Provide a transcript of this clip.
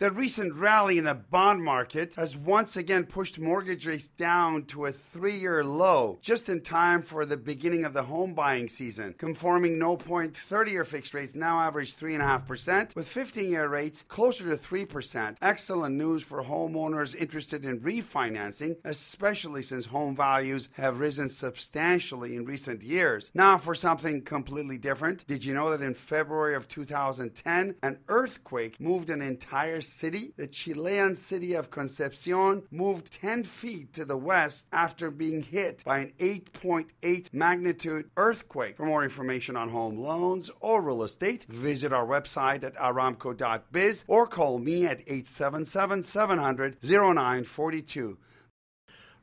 The recent rally in the bond market has once again pushed mortgage rates down to a three year low, just in time for the beginning of the home buying season. Conforming no point 30 year fixed rates now average 3.5%, with 15 year rates closer to 3%. Excellent news for homeowners interested in refinancing, especially since home values have risen substantially in recent years. Now, for something completely different, did you know that in February of 2010, an earthquake moved an entire city, the Chilean city of Concepcion, moved 10 feet to the west after being hit by an 8.8 magnitude earthquake. For more information on home loans or real estate, visit our website at aramco.biz or call me at 877 700 0942.